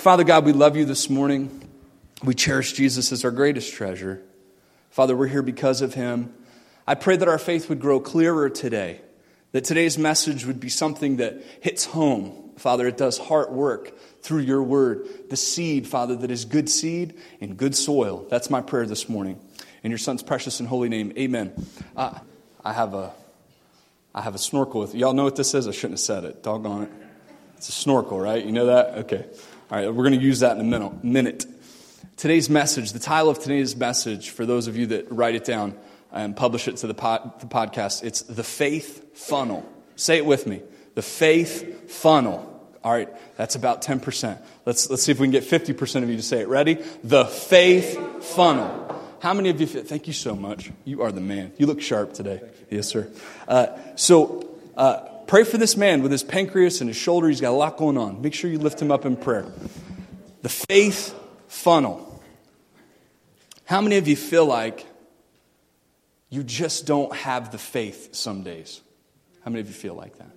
Father God, we love you this morning. We cherish Jesus as our greatest treasure. Father, we're here because of him. I pray that our faith would grow clearer today, that today's message would be something that hits home. Father, it does heart work through your word, the seed, Father, that is good seed in good soil. That's my prayer this morning. In your son's precious and holy name, amen. Uh, I have a I have a snorkel with y'all know what this is? I shouldn't have said it. Doggone it. It's a snorkel, right? You know that? Okay. All right, we're going to use that in a minute. Today's message, the title of today's message, for those of you that write it down and publish it to the, pod, the podcast, it's The Faith Funnel. Say it with me. The Faith Funnel. All right, that's about 10%. Let's, let's see if we can get 50% of you to say it. Ready? The Faith Funnel. How many of you, thank you so much. You are the man. You look sharp today. Yes, sir. Uh, so, uh, pray for this man with his pancreas and his shoulder. He's got a lot going on. Make sure you lift him up in prayer. The faith funnel. How many of you feel like you just don't have the faith some days? How many of you feel like that?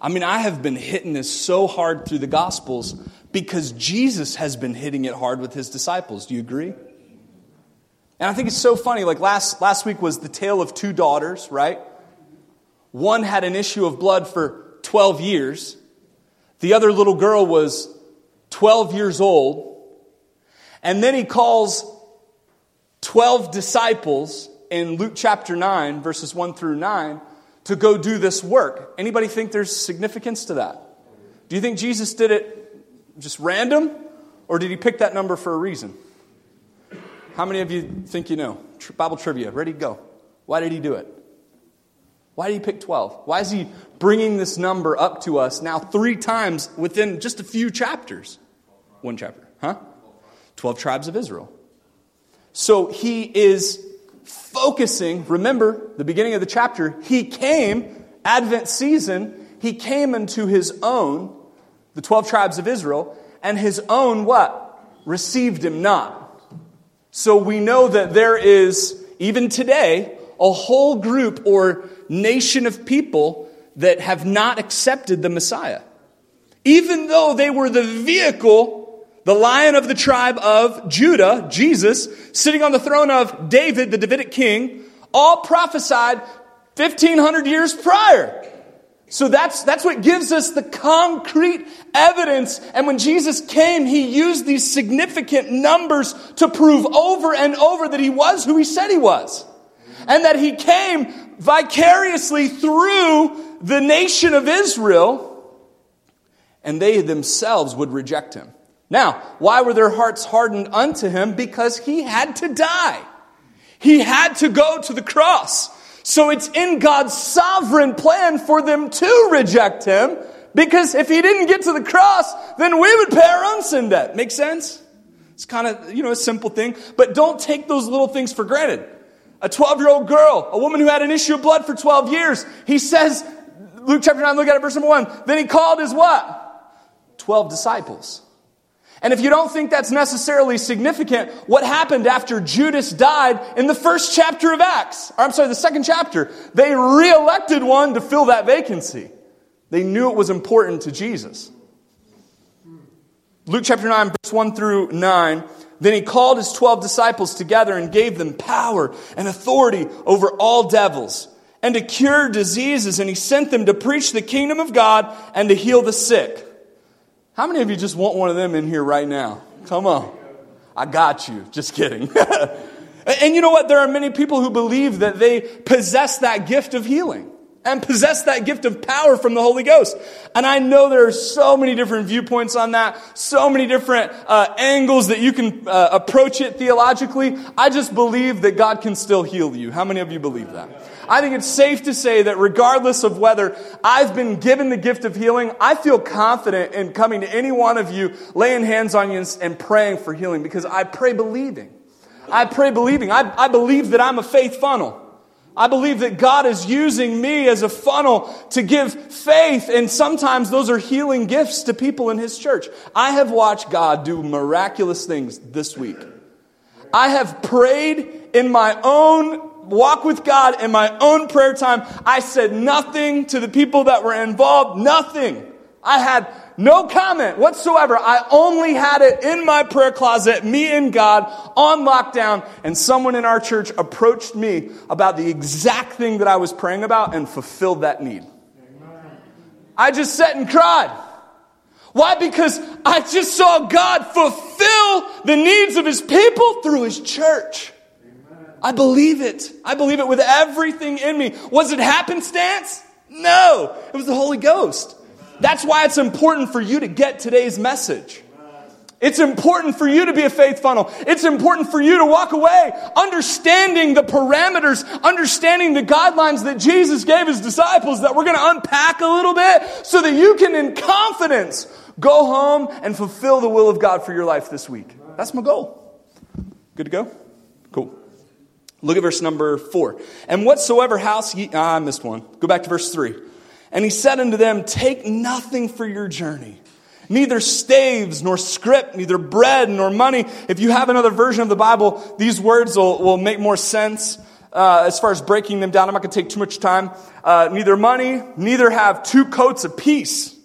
I mean, I have been hitting this so hard through the Gospels because Jesus has been hitting it hard with his disciples. Do you agree? And I think it's so funny. Like last, last week was the tale of two daughters, right? One had an issue of blood for 12 years. The other little girl was 12 years old. And then he calls 12 disciples in Luke chapter 9, verses 1 through 9, to go do this work. Anybody think there's significance to that? Do you think Jesus did it just random? Or did he pick that number for a reason? How many of you think you know? Bible trivia, ready to go. Why did he do it? Why did he pick 12? Why is he bringing this number up to us now three times within just a few chapters? One chapter, huh? 12 tribes of Israel. So he is focusing, remember the beginning of the chapter, he came, Advent season, he came into his own, the 12 tribes of Israel, and his own what? Received him not. So we know that there is, even today, a whole group or nation of people that have not accepted the Messiah. Even though they were the vehicle, the lion of the tribe of Judah, Jesus, sitting on the throne of David, the Davidic king, all prophesied 1500 years prior. So that's, that's what gives us the concrete evidence. And when Jesus came, he used these significant numbers to prove over and over that he was who he said he was. And that he came vicariously through the nation of Israel, and they themselves would reject him. Now, why were their hearts hardened unto him? Because he had to die. He had to go to the cross. So it's in God's sovereign plan for them to reject him because if he didn't get to the cross, then we would pay our own sin debt. Make sense? It's kind of, you know, a simple thing, but don't take those little things for granted. A 12 year old girl, a woman who had an issue of blood for 12 years, he says, Luke chapter 9, look at it, verse number 1. Then he called his what? 12 disciples. And if you don't think that's necessarily significant, what happened after Judas died in the first chapter of Acts? Or I'm sorry, the second chapter. They re-elected one to fill that vacancy. They knew it was important to Jesus. Luke chapter 9, verse 1 through 9. Then he called his 12 disciples together and gave them power and authority over all devils and to cure diseases. And he sent them to preach the kingdom of God and to heal the sick. How many of you just want one of them in here right now? Come on. I got you. Just kidding. and you know what? There are many people who believe that they possess that gift of healing and possess that gift of power from the Holy Ghost. And I know there are so many different viewpoints on that, so many different uh, angles that you can uh, approach it theologically. I just believe that God can still heal you. How many of you believe that? I think it's safe to say that regardless of whether I've been given the gift of healing, I feel confident in coming to any one of you, laying hands on you and praying for healing because I pray believing. I pray believing. I, I believe that I'm a faith funnel. I believe that God is using me as a funnel to give faith, and sometimes those are healing gifts to people in His church. I have watched God do miraculous things this week. I have prayed in my own walk with God in my own prayer time. I said nothing to the people that were involved, nothing. I had no comment whatsoever. I only had it in my prayer closet, me and God on lockdown, and someone in our church approached me about the exact thing that I was praying about and fulfilled that need. I just sat and cried. Why? Because I just saw God fulfill the needs of his people through his church. I believe it. I believe it with everything in me. Was it happenstance? No, it was the Holy Ghost. That's why it's important for you to get today's message. It's important for you to be a faith funnel. It's important for you to walk away understanding the parameters, understanding the guidelines that Jesus gave his disciples that we're going to unpack a little bit so that you can, in confidence, go home and fulfill the will of God for your life this week. That's my goal. Good to go? Cool. Look at verse number four. And whatsoever house ye, ah, I missed one. Go back to verse three. And he said unto them, Take nothing for your journey, neither staves, nor scrip, neither bread, nor money. If you have another version of the Bible, these words will, will make more sense. Uh, as far as breaking them down, I'm not going to take too much time. Uh, neither money, neither have two coats apiece.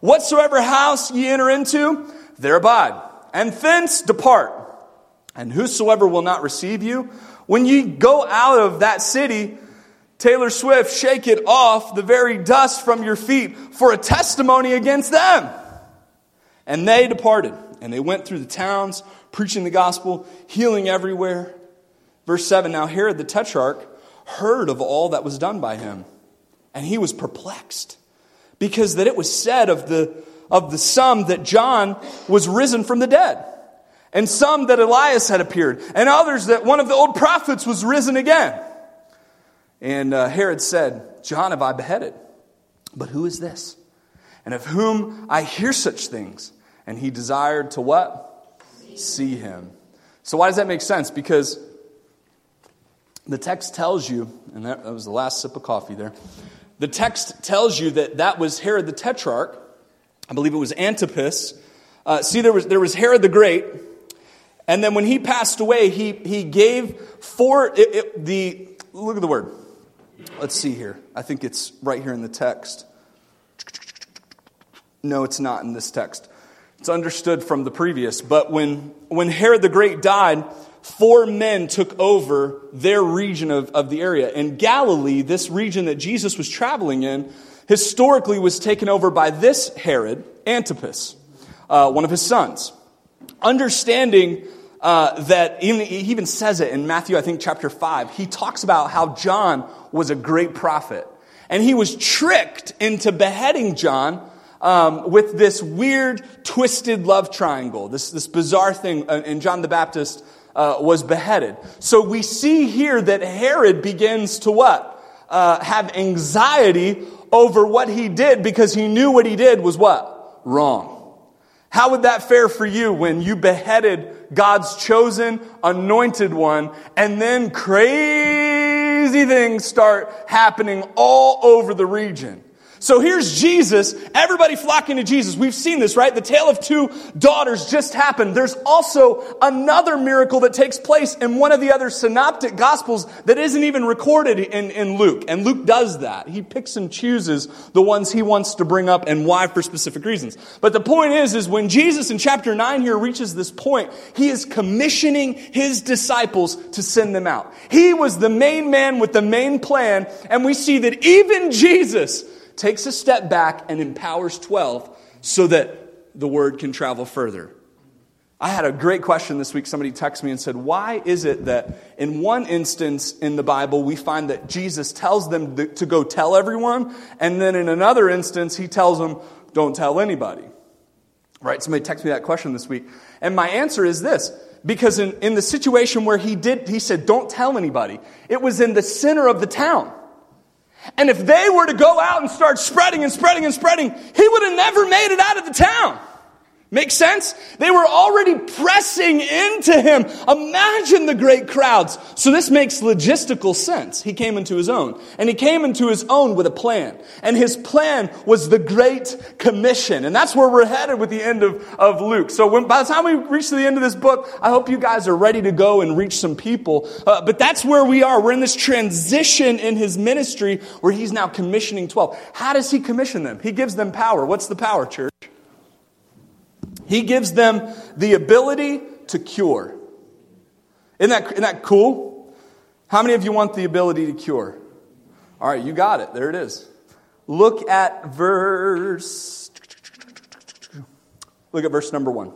Whatsoever house ye enter into, there abide, and thence depart. And whosoever will not receive you, when ye go out of that city, Taylor Swift, shake it off the very dust from your feet for a testimony against them. And they departed, and they went through the towns, preaching the gospel, healing everywhere. Verse 7 Now Herod the Tetrarch heard of all that was done by him, and he was perplexed, because that it was said of the, of the some that John was risen from the dead, and some that Elias had appeared, and others that one of the old prophets was risen again. And uh, Herod said, John have I beheaded. But who is this? And of whom I hear such things. And he desired to what? See, See him. So why does that make sense? Because the text tells you, and that, was the last sip of coffee there. The text tells you that that was Herod the Tetrarch. I believe it was Antipas. Uh, see, there was, there was Herod the Great. And then when he passed away, he, he gave four, it, it, the, look at the word. Let's see here. I think it's right here in the text. No, it's not in this text. It's understood from the previous. But when, when Herod the Great died, four men took over their region of, of the area. And Galilee, this region that Jesus was traveling in, historically was taken over by this Herod, Antipas, uh, one of his sons. Understanding uh, that even, he even says it in Matthew, I think, chapter 5. He talks about how John was a great prophet. And he was tricked into beheading John um, with this weird, twisted love triangle, this, this bizarre thing. Uh, and John the Baptist uh, was beheaded. So we see here that Herod begins to what? Uh, have anxiety over what he did because he knew what he did was what? Wrong. How would that fare for you when you beheaded God's chosen, anointed one, and then crazy things start happening all over the region? So here's Jesus, everybody flocking to Jesus. We've seen this, right? The tale of two daughters just happened. There's also another miracle that takes place in one of the other synoptic gospels that isn't even recorded in, in Luke. And Luke does that. He picks and chooses the ones he wants to bring up and why for specific reasons. But the point is, is when Jesus in chapter 9 here reaches this point, he is commissioning his disciples to send them out. He was the main man with the main plan, and we see that even Jesus takes a step back and empowers 12 so that the word can travel further. I had a great question this week. Somebody texted me and said, Why is it that in one instance in the Bible we find that Jesus tells them to go tell everyone, and then in another instance he tells them, Don't tell anybody? Right? Somebody texted me that question this week. And my answer is this because in, in the situation where he did, he said, Don't tell anybody, it was in the center of the town. And if they were to go out and start spreading and spreading and spreading, he would have never made it out of the town. Make sense? They were already pressing into him. Imagine the great crowds. So this makes logistical sense. He came into his own. And he came into his own with a plan. And his plan was the Great Commission. And that's where we're headed with the end of, of Luke. So when, by the time we reach the end of this book, I hope you guys are ready to go and reach some people. Uh, but that's where we are. We're in this transition in his ministry where he's now commissioning 12. How does he commission them? He gives them power. What's the power, church? He gives them the ability to cure. Isn't that, isn't that cool? How many of you want the ability to cure? All right, you got it. There it is. Look at verse. Look at verse number one.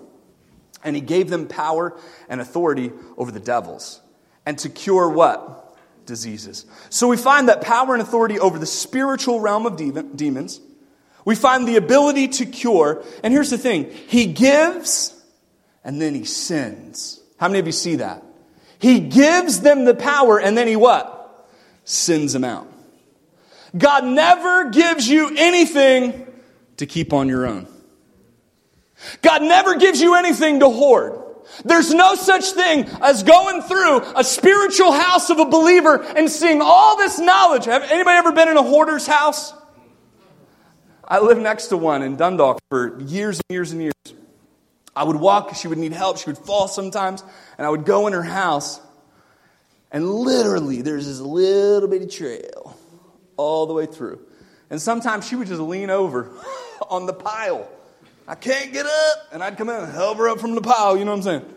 And he gave them power and authority over the devils. And to cure what? Diseases. So we find that power and authority over the spiritual realm of demons we find the ability to cure. And here's the thing He gives and then He sends. How many of you see that? He gives them the power and then He what? Sends them out. God never gives you anything to keep on your own. God never gives you anything to hoard. There's no such thing as going through a spiritual house of a believer and seeing all this knowledge. Have anybody ever been in a hoarder's house? I lived next to one in Dundalk for years and years and years. I would walk, she would need help, she would fall sometimes, and I would go in her house, and literally there's this little bitty trail all the way through. And sometimes she would just lean over on the pile. I can't get up, and I'd come in and help her up from the pile, you know what I'm saying?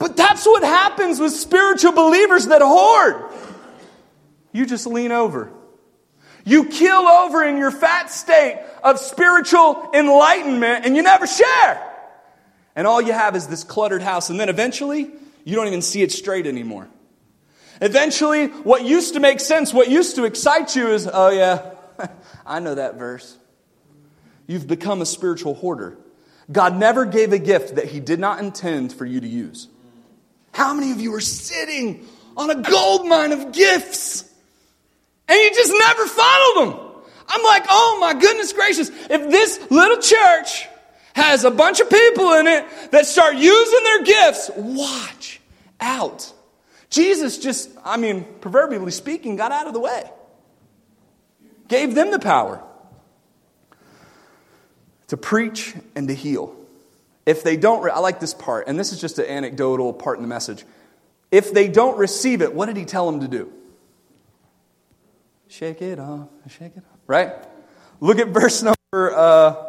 But that's what happens with spiritual believers that hoard. You just lean over you keel over in your fat state of spiritual enlightenment and you never share. And all you have is this cluttered house. And then eventually, you don't even see it straight anymore. Eventually, what used to make sense, what used to excite you is, oh yeah, I know that verse. You've become a spiritual hoarder. God never gave a gift that He did not intend for you to use. How many of you are sitting on a gold mine of gifts? And you just never follow them. I'm like, oh my goodness gracious, if this little church has a bunch of people in it that start using their gifts, watch out. Jesus just, I mean, proverbially speaking, got out of the way, gave them the power to preach and to heal. If they don't, I like this part, and this is just an anecdotal part in the message. If they don't receive it, what did he tell them to do? Shake it off, shake it off. Right? Look at verse number uh,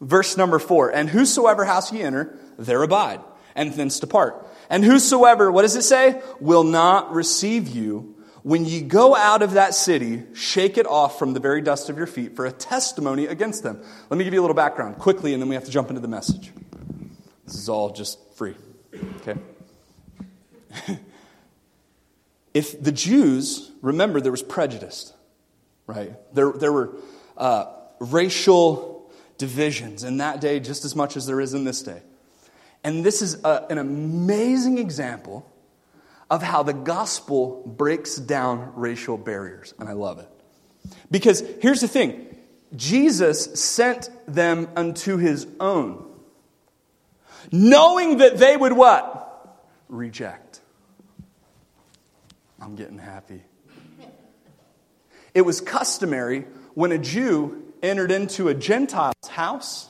verse number four. And whosoever house ye enter, there abide, and thence depart. And whosoever, what does it say? Will not receive you. When ye go out of that city, shake it off from the very dust of your feet for a testimony against them. Let me give you a little background quickly, and then we have to jump into the message. This is all just free. Okay? if the Jews, remember, there was prejudice, right? There, there were uh, racial divisions in that day just as much as there is in this day. And this is a, an amazing example of how the gospel breaks down racial barriers. And I love it. Because here's the thing Jesus sent them unto his own, knowing that they would what? Reject. I'm getting happy. It was customary when a Jew entered into a Gentile's house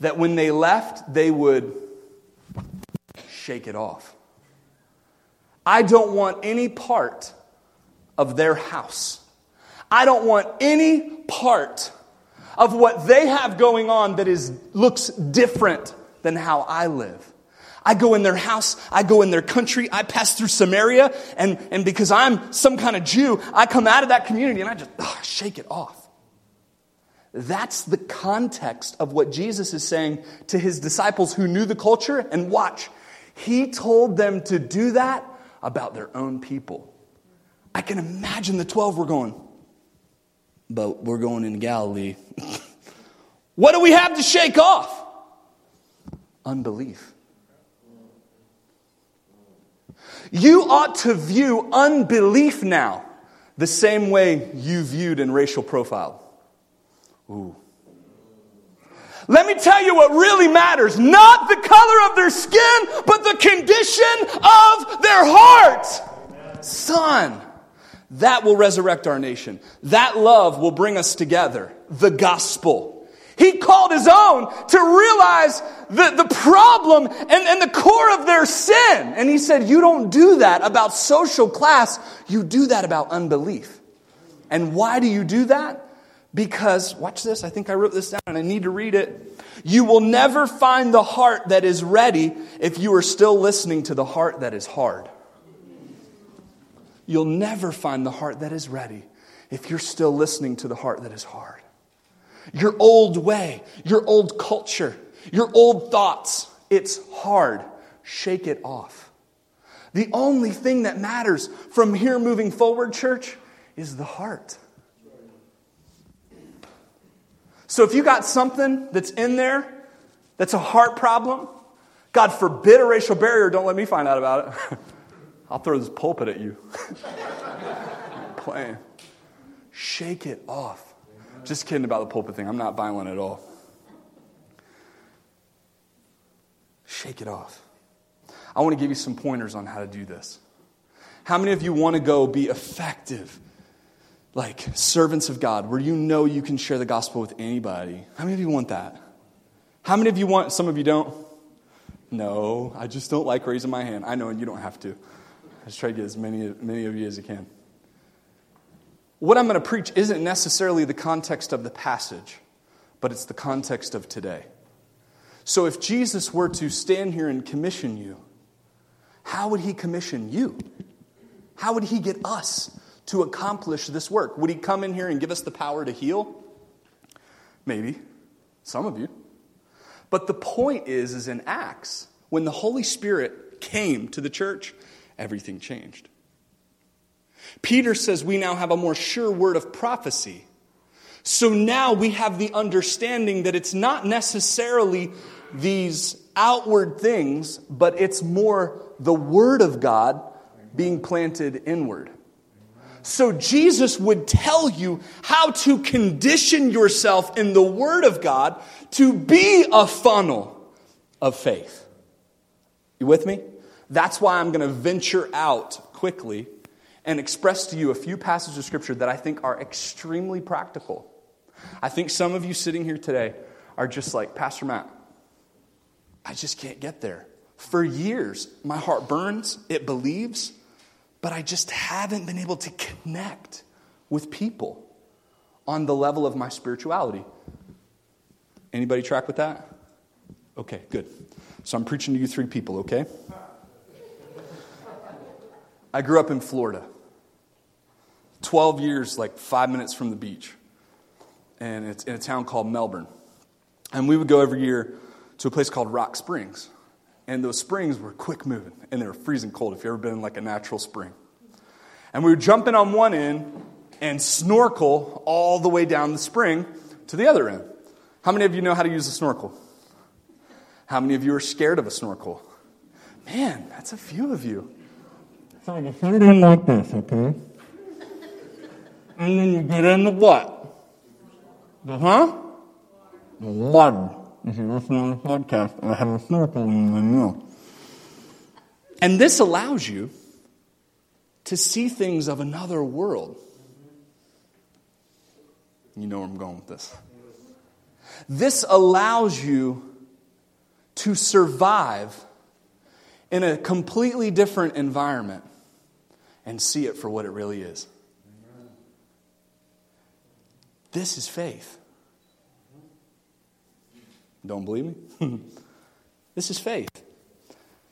that when they left, they would shake it off. I don't want any part of their house. I don't want any part of what they have going on that is, looks different than how I live. I go in their house, I go in their country, I pass through Samaria, and, and because I'm some kind of Jew, I come out of that community and I just ugh, shake it off. That's the context of what Jesus is saying to his disciples who knew the culture. And watch, he told them to do that about their own people. I can imagine the 12 were going, but we're going in Galilee. what do we have to shake off? Unbelief. You ought to view unbelief now the same way you viewed in racial profile. Ooh. Let me tell you what really matters not the color of their skin, but the condition of their heart. Son, that will resurrect our nation. That love will bring us together. The gospel. He called his own to realize the, the problem and, and the core of their sin. And he said, You don't do that about social class, you do that about unbelief. And why do you do that? Because, watch this, I think I wrote this down and I need to read it. You will never find the heart that is ready if you are still listening to the heart that is hard. You'll never find the heart that is ready if you're still listening to the heart that is hard. Your old way, your old culture, your old thoughts, it's hard. Shake it off. The only thing that matters from here moving forward, church, is the heart. So if you got something that's in there that's a heart problem, God forbid a racial barrier, don't let me find out about it. I'll throw this pulpit at you. playing. Shake it off. Just kidding about the pulpit thing. I'm not violent at all. Shake it off. I want to give you some pointers on how to do this. How many of you want to go be effective like servants of God, where you know you can share the gospel with anybody. How many of you want that? How many of you want, some of you don't? No, I just don't like raising my hand. I know, and you don't have to. I just try to get as many, many of you as you can. What I'm going to preach isn't necessarily the context of the passage, but it's the context of today. So if Jesus were to stand here and commission you, how would he commission you? How would he get us to accomplish this work? Would he come in here and give us the power to heal? Maybe. Some of you. But the point is, is in Acts, when the Holy Spirit came to the church, everything changed. Peter says we now have a more sure word of prophecy. So now we have the understanding that it's not necessarily these outward things, but it's more the word of God being planted inward. So Jesus would tell you how to condition yourself in the Word of God to be a funnel of faith. You with me? That's why I'm going to venture out quickly and express to you a few passages of Scripture that I think are extremely practical. I think some of you sitting here today are just like, Pastor Matt, I just can't get there. For years, my heart burns, it believes, but I just haven't been able to connect with people on the level of my spirituality. Anybody track with that? Okay, good. So I'm preaching to you three people, okay? I grew up in Florida. 12 years, like five minutes from the beach. And it's in a town called Melbourne. And we would go every year to a place called Rock Springs. And those springs were quick moving and they were freezing cold if you've ever been in like a natural spring. And we would jump in on one end and snorkel all the way down the spring to the other end. How many of you know how to use a snorkel? How many of you are scared of a snorkel? Man, that's a few of you. So it in like this, okay? And then you get in the what? The huh? The water. If you listen on the podcast, I have a snorkel in my mouth. And this allows you to see things of another world. You know where I'm going with this. This allows you to survive in a completely different environment and see it for what it really is. This is faith. Don't believe me? this is faith.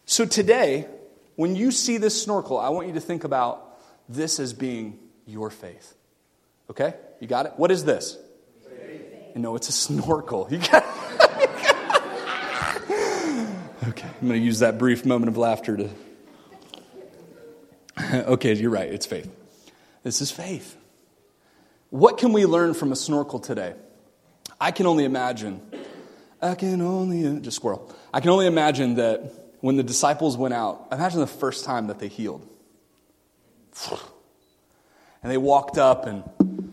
So today, when you see this snorkel, I want you to think about this as being your faith. Okay? You got it? What is this? Faith. No, it's a snorkel. You got Okay, I'm going to use that brief moment of laughter to. okay, you're right. It's faith. This is faith. What can we learn from a snorkel today? I can only imagine. I can only. Just squirrel. I can only imagine that when the disciples went out, imagine the first time that they healed. And they walked up and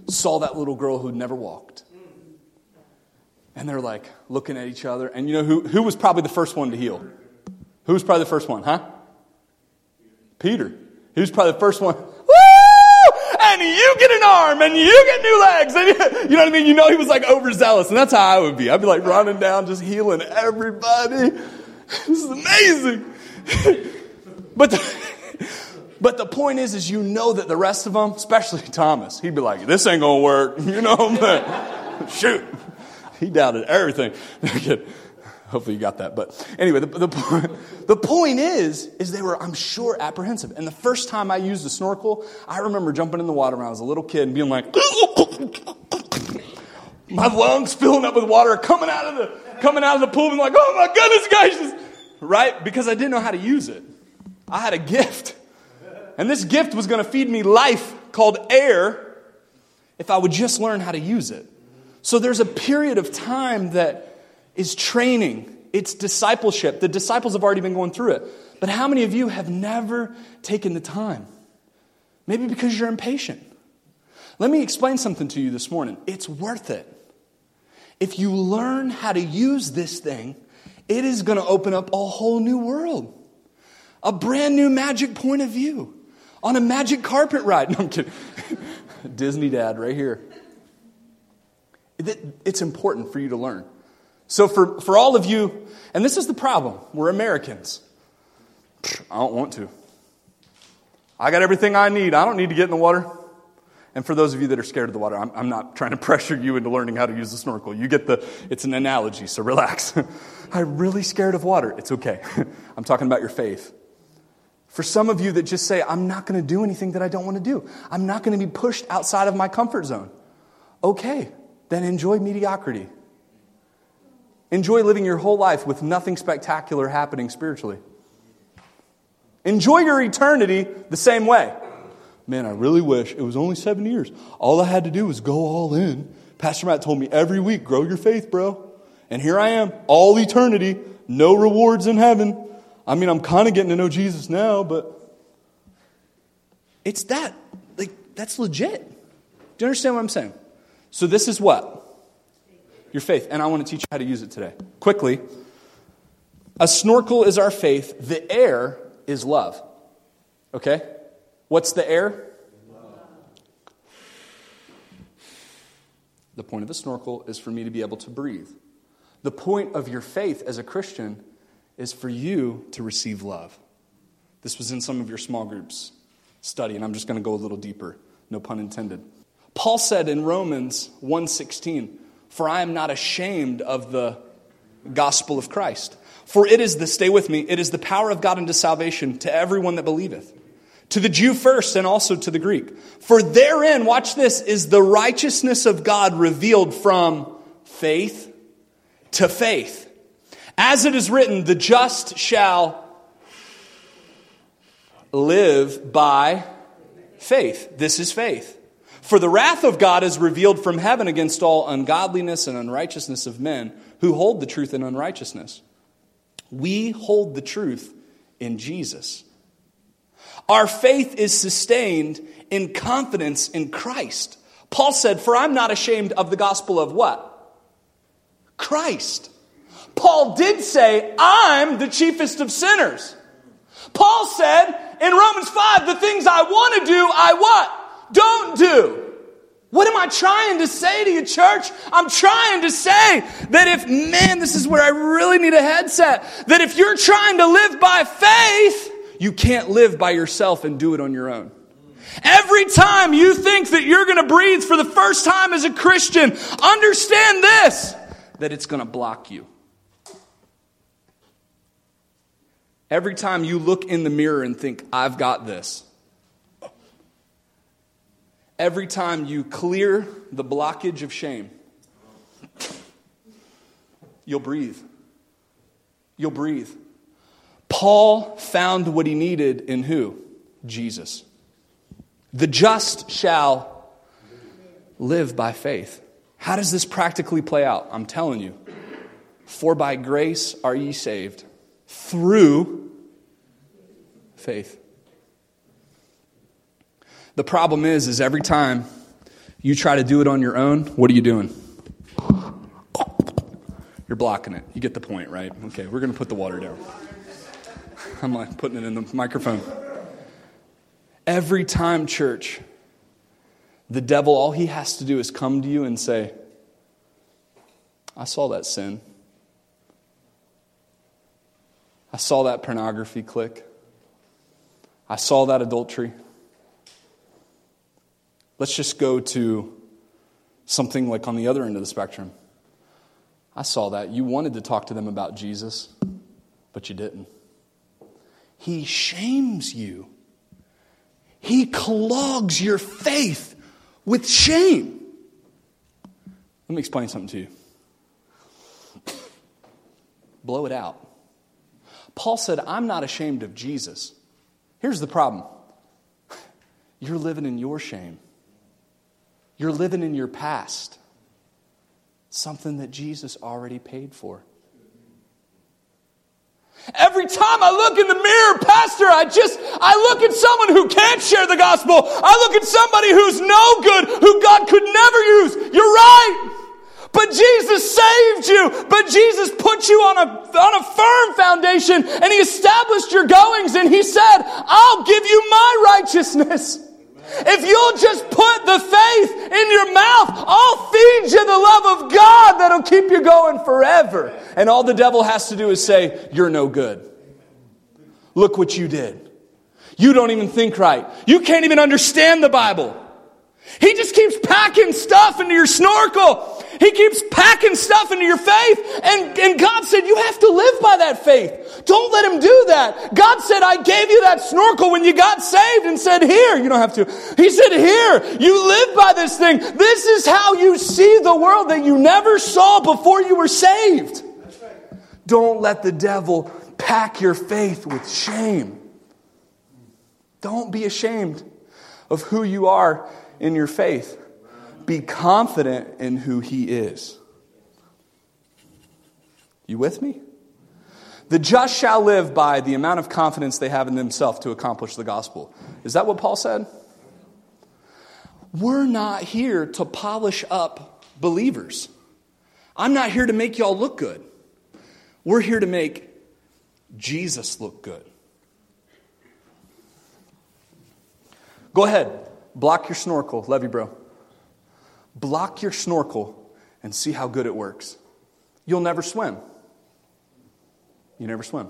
saw that little girl who'd never walked. And they're like looking at each other. And you know who, who was probably the first one to heal? Who was probably the first one, huh? Peter. He was probably the first one. And you get an arm and you get new legs. And you, you know what I mean? You know he was like overzealous. And that's how I would be. I'd be like running down, just healing everybody. This is amazing. but the, but the point is, is you know that the rest of them, especially Thomas, he'd be like, this ain't going to work. You know, but shoot. He doubted everything. Hopefully you got that. But anyway, the, the, point, the point is, is they were, I'm sure, apprehensive. And the first time I used a snorkel, I remember jumping in the water when I was a little kid and being like, my lungs filling up with water, coming out of the, coming out of the pool and like, oh my goodness gracious. Right? Because I didn't know how to use it. I had a gift. And this gift was going to feed me life called air if I would just learn how to use it. So there's a period of time that is training, it's discipleship. The disciples have already been going through it. But how many of you have never taken the time? Maybe because you're impatient. Let me explain something to you this morning. It's worth it. If you learn how to use this thing, it is going to open up a whole new world, a brand new magic point of view on a magic carpet ride. No, I'm kidding. Disney dad right here. It's important for you to learn. So, for, for all of you, and this is the problem, we're Americans. I don't want to. I got everything I need. I don't need to get in the water. And for those of you that are scared of the water, I'm, I'm not trying to pressure you into learning how to use the snorkel. You get the, it's an analogy, so relax. I'm really scared of water. It's okay. I'm talking about your faith. For some of you that just say, I'm not going to do anything that I don't want to do, I'm not going to be pushed outside of my comfort zone. Okay, then enjoy mediocrity. Enjoy living your whole life with nothing spectacular happening spiritually. Enjoy your eternity the same way. Man, I really wish it was only seven years. All I had to do was go all in. Pastor Matt told me every week, grow your faith, bro. And here I am, all eternity, no rewards in heaven. I mean, I'm kind of getting to know Jesus now, but it's that. Like, that's legit. Do you understand what I'm saying? So, this is what? Your faith. And I want to teach you how to use it today. Quickly. A snorkel is our faith, the air is love. Okay? What's the air? The point of a snorkel is for me to be able to breathe. The point of your faith as a Christian is for you to receive love. This was in some of your small groups study, and I'm just going to go a little deeper, no pun intended. Paul said in Romans 1:16, "For I am not ashamed of the gospel of Christ, for it is the stay with me, it is the power of God unto salvation to everyone that believeth." To the Jew first and also to the Greek. For therein, watch this, is the righteousness of God revealed from faith to faith. As it is written, the just shall live by faith. This is faith. For the wrath of God is revealed from heaven against all ungodliness and unrighteousness of men who hold the truth in unrighteousness. We hold the truth in Jesus. Our faith is sustained in confidence in Christ. Paul said, For I'm not ashamed of the gospel of what? Christ. Paul did say, I'm the chiefest of sinners. Paul said in Romans 5, the things I want to do, I what? Don't do. What am I trying to say to you, church? I'm trying to say that if, man, this is where I really need a headset, that if you're trying to live by faith, you can't live by yourself and do it on your own. Every time you think that you're going to breathe for the first time as a Christian, understand this, that it's going to block you. Every time you look in the mirror and think, I've got this. Every time you clear the blockage of shame, you'll breathe. You'll breathe. Paul found what he needed in who? Jesus. The just shall live by faith. How does this practically play out? I'm telling you. For by grace are ye saved through faith. The problem is is every time you try to do it on your own, what are you doing? You're blocking it. You get the point, right? Okay, we're going to put the water down. I'm like putting it in the microphone. Every time, church, the devil, all he has to do is come to you and say, I saw that sin. I saw that pornography click. I saw that adultery. Let's just go to something like on the other end of the spectrum. I saw that. You wanted to talk to them about Jesus, but you didn't. He shames you, He clogs your faith with shame. Let me explain something to you. Blow it out. Paul said, I'm not ashamed of Jesus. Here's the problem you're living in your shame, you're living in your past, something that Jesus already paid for. Every time I look in the mirror, Pastor, I just, I look at someone who can't share the gospel. I look at somebody who's no good, who God could never use. You're right. But Jesus saved you. But Jesus put you on a, on a firm foundation and He established your goings and He said, I'll give you my righteousness. If you'll just put the faith in your mouth, I'll feed you the love of God that'll keep you going forever. And all the devil has to do is say, You're no good. Look what you did. You don't even think right. You can't even understand the Bible. He just keeps packing stuff into your snorkel. He keeps packing stuff into your faith. And, and God said, you have to live by that faith. Don't let him do that. God said, I gave you that snorkel when you got saved and said, here, you don't have to. He said, here, you live by this thing. This is how you see the world that you never saw before you were saved. Don't let the devil pack your faith with shame. Don't be ashamed of who you are in your faith. Be confident in who He is. You with me? The just shall live by the amount of confidence they have in themselves to accomplish the gospel. Is that what Paul said? We're not here to polish up believers. I'm not here to make y'all look good. We're here to make Jesus look good. Go ahead, block your snorkel. Love you, bro block your snorkel and see how good it works. You'll never swim. You never swim.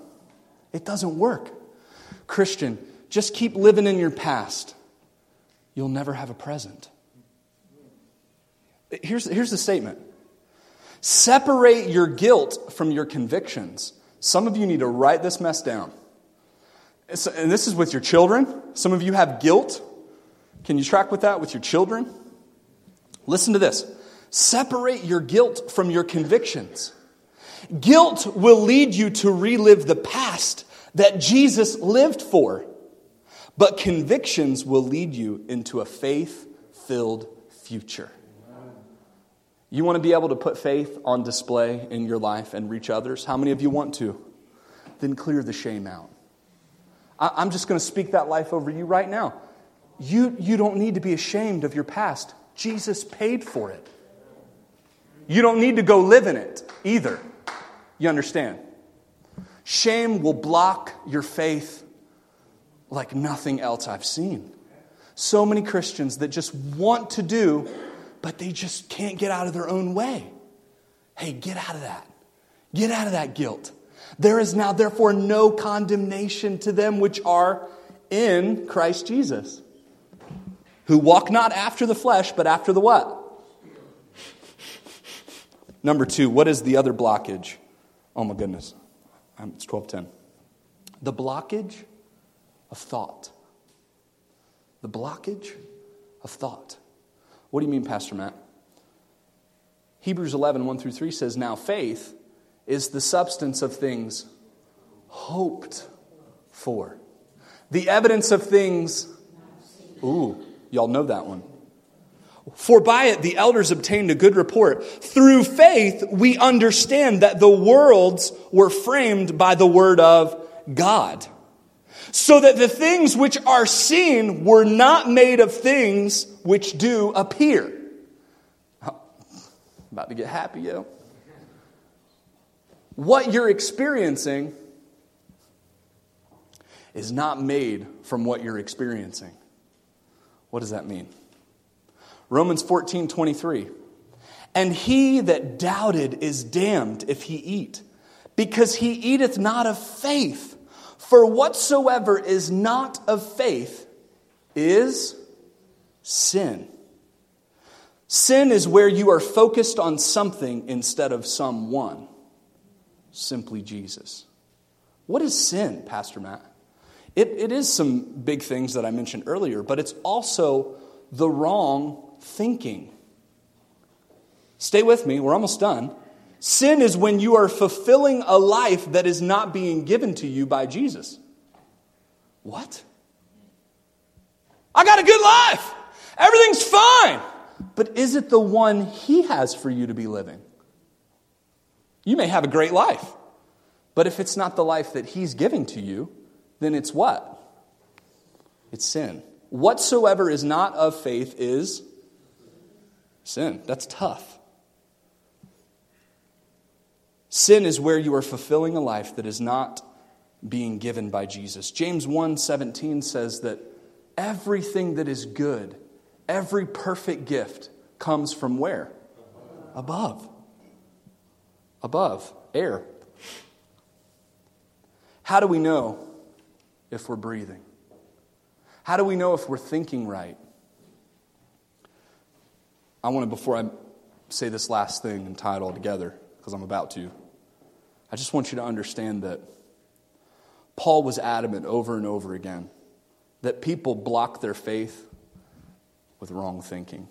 It doesn't work. Christian, just keep living in your past. You'll never have a present. Here's, here's the statement separate your guilt from your convictions. Some of you need to write this mess down. And this is with your children. Some of you have guilt. Can you track with that with your children? Listen to this separate your guilt from your convictions. Guilt will lead you to relive the past that Jesus lived for, but convictions will lead you into a faith filled future. You want to be able to put faith on display in your life and reach others? How many of you want to? Then clear the shame out. I'm just going to speak that life over you right now. You, you don't need to be ashamed of your past. Jesus paid for it. You don't need to go live in it either. You understand? Shame will block your faith like nothing else I've seen. So many Christians that just want to do, but they just can't get out of their own way. Hey, get out of that. Get out of that guilt. There is now, therefore, no condemnation to them which are in Christ Jesus who walk not after the flesh, but after the what? Number two, what is the other blockage? Oh my goodness. Um, it's 1210. The blockage of thought. The blockage of thought. What do you mean, Pastor Matt? Hebrews 11, 1 through 3 says, Now faith is the substance of things hoped for, the evidence of things, ooh, Y'all know that one. For by it the elders obtained a good report. Through faith, we understand that the worlds were framed by the word of God. So that the things which are seen were not made of things which do appear. About to get happy, yo. what you're experiencing is not made from what you're experiencing. What does that mean? Romans 14 23. And he that doubted is damned if he eat, because he eateth not of faith. For whatsoever is not of faith is sin. Sin is where you are focused on something instead of someone, simply Jesus. What is sin, Pastor Matt? It, it is some big things that I mentioned earlier, but it's also the wrong thinking. Stay with me, we're almost done. Sin is when you are fulfilling a life that is not being given to you by Jesus. What? I got a good life. Everything's fine. But is it the one He has for you to be living? You may have a great life, but if it's not the life that He's giving to you, then it's what? It's sin. Whatsoever is not of faith is sin. That's tough. Sin is where you are fulfilling a life that is not being given by Jesus. James 1:17 says that everything that is good Every perfect gift comes from where? Above. Above. Air. How do we know if we're breathing? How do we know if we're thinking right? I want to, before I say this last thing and tie it all together, because I'm about to, I just want you to understand that Paul was adamant over and over again that people block their faith with wrong thinking.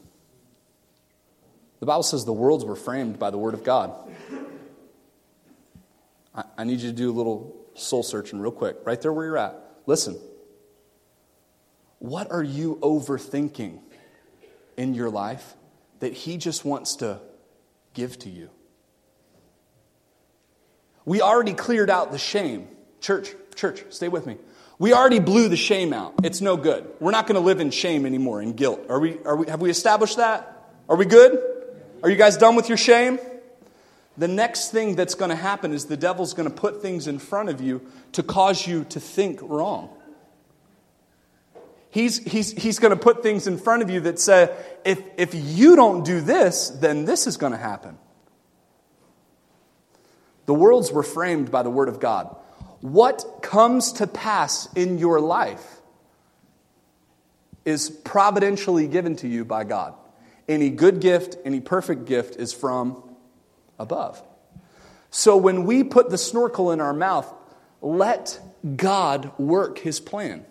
The Bible says the worlds were framed by the Word of God. I, need you to do a little soul searching real quick, right there where you're at. Listen. What are you overthinking in your life that He just wants to give to you? We already cleared out the shame. Church, church, stay with me. We already blew the shame out. It's no good. We're not going to live in shame anymore, in guilt. Are we, are we, have we established that? Are we good? Are you guys done with your shame? The next thing that's going to happen is the devil's going to put things in front of you to cause you to think wrong. He's, he's, he's going to put things in front of you that say, if, if you don't do this, then this is going to happen. The worlds were framed by the Word of God what comes to pass in your life is providentially given to you by God. Any good gift, any perfect gift is from above. So when we put the snorkel in our mouth, let God work his plan.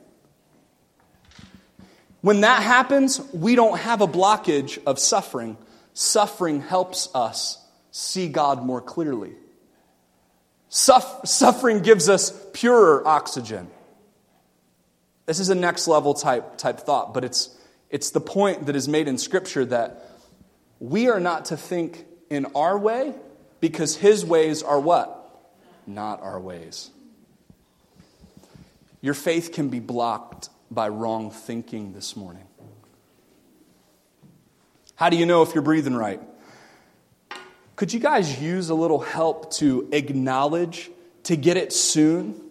When that happens, we don't have a blockage of suffering. Suffering helps us see God more clearly. Suffering gives us purer oxygen. This is a next level type, type thought, but it's, it's the point that is made in Scripture that we are not to think in our way because His ways are what? Not our ways. Your faith can be blocked by wrong thinking this morning. How do you know if you're breathing right? Could you guys use a little help to acknowledge, to get it soon?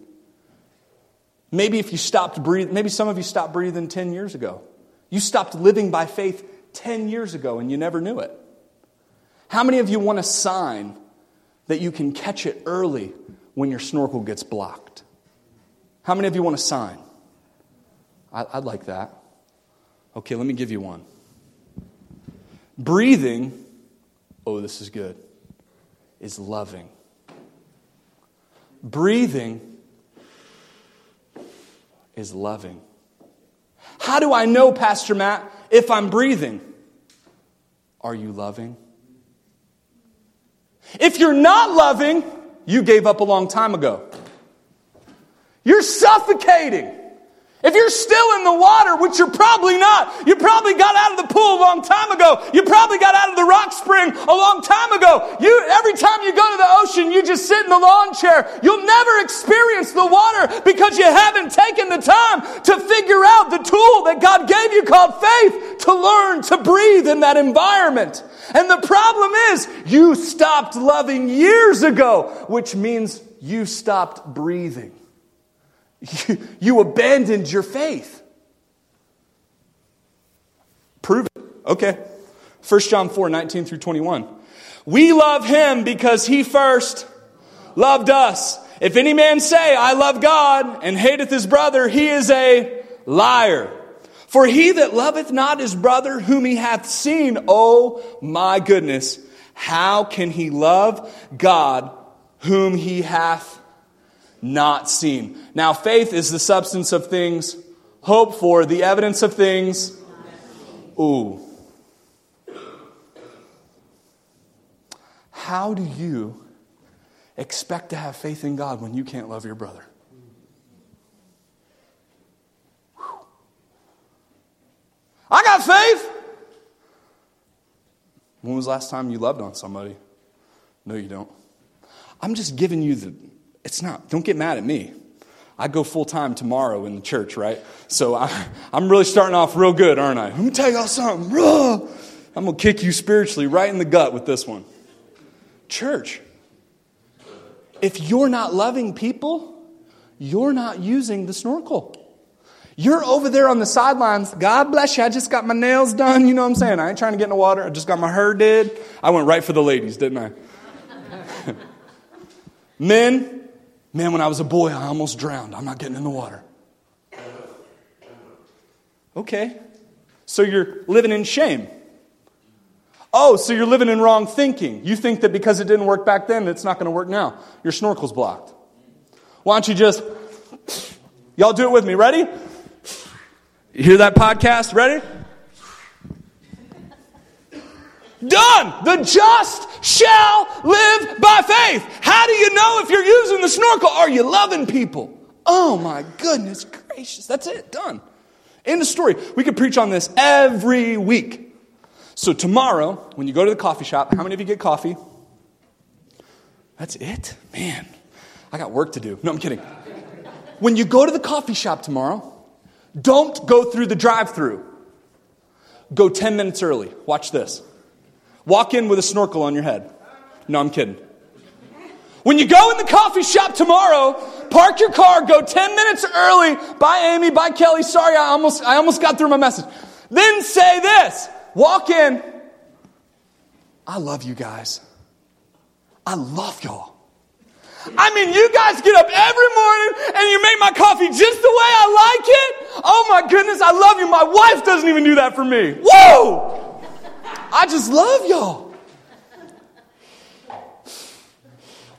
Maybe if you stopped breathing, maybe some of you stopped breathing 10 years ago. You stopped living by faith 10 years ago and you never knew it. How many of you want a sign that you can catch it early when your snorkel gets blocked? How many of you want a sign? I'd like that. Okay, let me give you one. Breathing oh, this is good, is loving. Breathing is loving. How do I know, Pastor Matt, if I'm breathing? Are you loving? If you're not loving, you gave up a long time ago. You're suffocating. If you're still in the water, which you're probably not, you probably got out of the pool a long time ago. You probably got out of the rock spring a long time ago. You, every time you go to the ocean, you just sit in the lawn chair. You'll never experience the water because you haven't taken the time to figure out the tool that God gave you called faith to learn to breathe in that environment. And the problem is, you stopped loving years ago, which means you stopped breathing. You, you abandoned your faith. Prove it. Okay. 1 John 4 19 through 21. We love him because he first loved us. If any man say, I love God, and hateth his brother, he is a liar. For he that loveth not his brother whom he hath seen, oh my goodness, how can he love God whom he hath not seen. Now, faith is the substance of things hoped for, the evidence of things. Ooh. How do you expect to have faith in God when you can't love your brother? I got faith. When was the last time you loved on somebody? No, you don't. I'm just giving you the it's not. Don't get mad at me. I go full time tomorrow in the church, right? So I, am really starting off real good, aren't I? Let me tell y'all something. I'm going to kick you spiritually right in the gut with this one. Church, if you're not loving people, you're not using the snorkel. You're over there on the sidelines. God bless you. I just got my nails done. You know what I'm saying? I ain't trying to get in the water. I just got my hair did. I went right for the ladies, didn't I? Men, Man, when I was a boy, I almost drowned. I'm not getting in the water. Okay. So you're living in shame. Oh, so you're living in wrong thinking. You think that because it didn't work back then, it's not going to work now. Your snorkel's blocked. Why don't you just, y'all do it with me. Ready? You hear that podcast? Ready? Done! The just shall live by faith. How do you know if you're using the snorkel? Are you loving people? Oh my goodness gracious. That's it. Done. End of story. We could preach on this every week. So tomorrow, when you go to the coffee shop, how many of you get coffee? That's it? Man, I got work to do. No, I'm kidding. When you go to the coffee shop tomorrow, don't go through the drive through. Go 10 minutes early. Watch this. Walk in with a snorkel on your head. No, I'm kidding. When you go in the coffee shop tomorrow, park your car, go 10 minutes early. Bye, Amy. Bye, Kelly. Sorry, I almost, I almost got through my message. Then say this. Walk in. I love you guys. I love y'all. I mean, you guys get up every morning and you make my coffee just the way I like it. Oh my goodness, I love you. My wife doesn't even do that for me. Whoa! I just love y'all.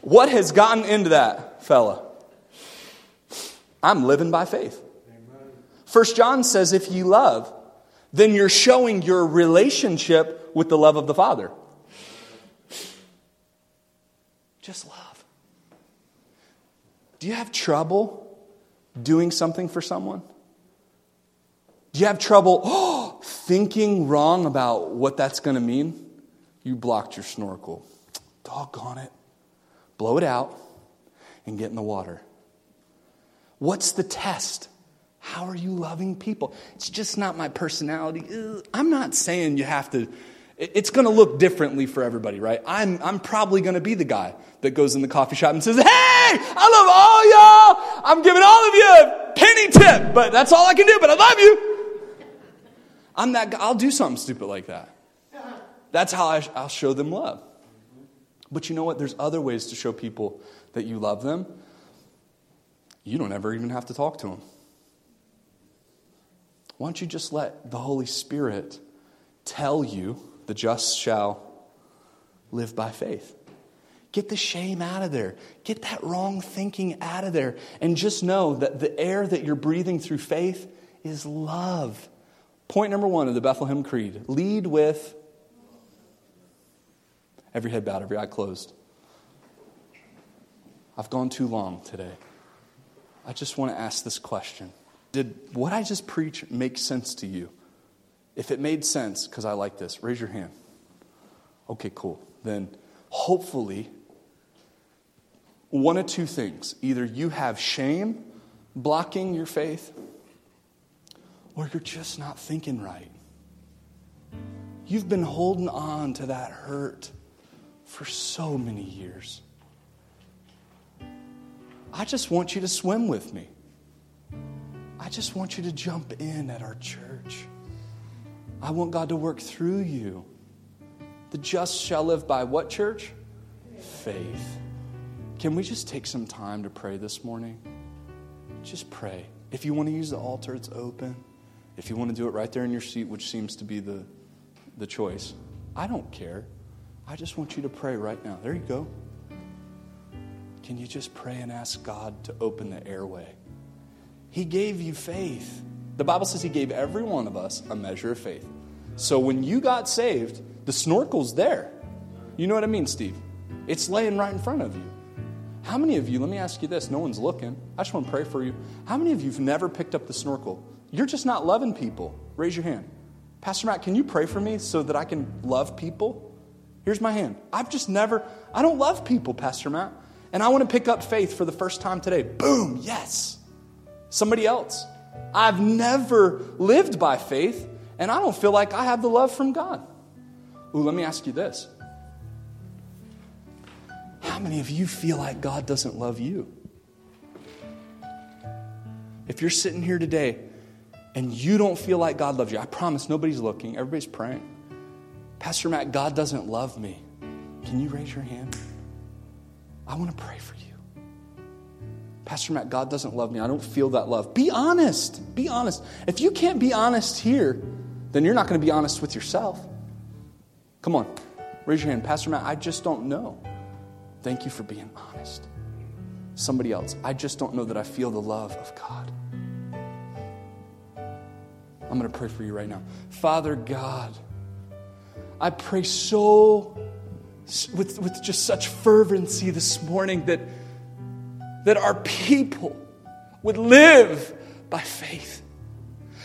What has gotten into that fella? I'm living by faith. First John says if you love, then you're showing your relationship with the love of the Father. Just love. Do you have trouble doing something for someone? Do you have trouble oh, thinking wrong about what that's going to mean? You blocked your snorkel. Doggone it. Blow it out and get in the water. What's the test? How are you loving people? It's just not my personality. I'm not saying you have to, it's going to look differently for everybody, right? I'm, I'm probably going to be the guy that goes in the coffee shop and says, Hey, I love all y'all. I'm giving all of you a penny tip, but that's all I can do, but I love you. I'm that guy. I'll do something stupid like that. That's how I, I'll show them love. But you know what? There's other ways to show people that you love them. You don't ever even have to talk to them. Why don't you just let the Holy Spirit tell you the just shall live by faith? Get the shame out of there. Get that wrong thinking out of there. And just know that the air that you're breathing through faith is love. Point number one of the Bethlehem Creed lead with every head bowed, every eye closed. I've gone too long today. I just want to ask this question Did what I just preach make sense to you? If it made sense, because I like this, raise your hand. Okay, cool. Then hopefully, one of two things either you have shame blocking your faith, or you're just not thinking right. You've been holding on to that hurt for so many years. I just want you to swim with me. I just want you to jump in at our church. I want God to work through you. The just shall live by what church? Faith. Can we just take some time to pray this morning? Just pray. If you want to use the altar, it's open. If you want to do it right there in your seat, which seems to be the, the choice, I don't care. I just want you to pray right now. There you go. Can you just pray and ask God to open the airway? He gave you faith. The Bible says He gave every one of us a measure of faith. So when you got saved, the snorkel's there. You know what I mean, Steve? It's laying right in front of you. How many of you, let me ask you this, no one's looking. I just want to pray for you. How many of you have never picked up the snorkel? You're just not loving people. Raise your hand. Pastor Matt, can you pray for me so that I can love people? Here's my hand. I've just never, I don't love people, Pastor Matt. And I want to pick up faith for the first time today. Boom, yes. Somebody else. I've never lived by faith, and I don't feel like I have the love from God. Ooh, let me ask you this. How many of you feel like God doesn't love you? If you're sitting here today and you don't feel like God loves you, I promise nobody's looking, everybody's praying. Pastor Matt, God doesn't love me. Can you raise your hand? I want to pray for you. Pastor Matt, God doesn't love me. I don't feel that love. Be honest. Be honest. If you can't be honest here, then you're not going to be honest with yourself. Come on, raise your hand. Pastor Matt, I just don't know. Thank you for being honest. Somebody else, I just don't know that I feel the love of God. I'm going to pray for you right now. Father God, I pray so with, with just such fervency this morning that, that our people would live by faith.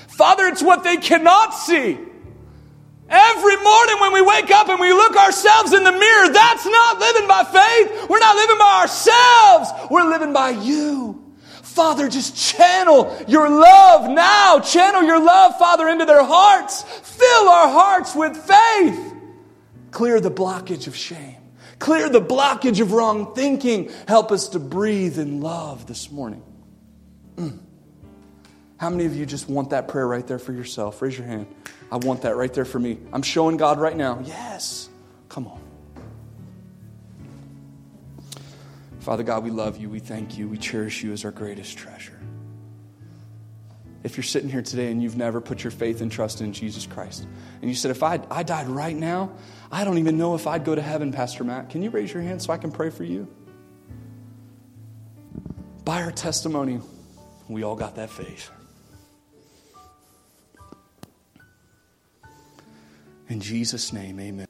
Father, it's what they cannot see. Every morning when we wake up and we look ourselves in the mirror, that's not living by faith. We're not living by ourselves. We're living by you. Father, just channel your love now. Channel your love, Father, into their hearts. Fill our hearts with faith. Clear the blockage of shame. Clear the blockage of wrong thinking. Help us to breathe in love this morning. Mm. How many of you just want that prayer right there for yourself? Raise your hand. I want that right there for me. I'm showing God right now. Yes. Father God, we love you. We thank you. We cherish you as our greatest treasure. If you're sitting here today and you've never put your faith and trust in Jesus Christ, and you said, if I, I died right now, I don't even know if I'd go to heaven, Pastor Matt. Can you raise your hand so I can pray for you? By our testimony, we all got that faith. In Jesus' name, amen.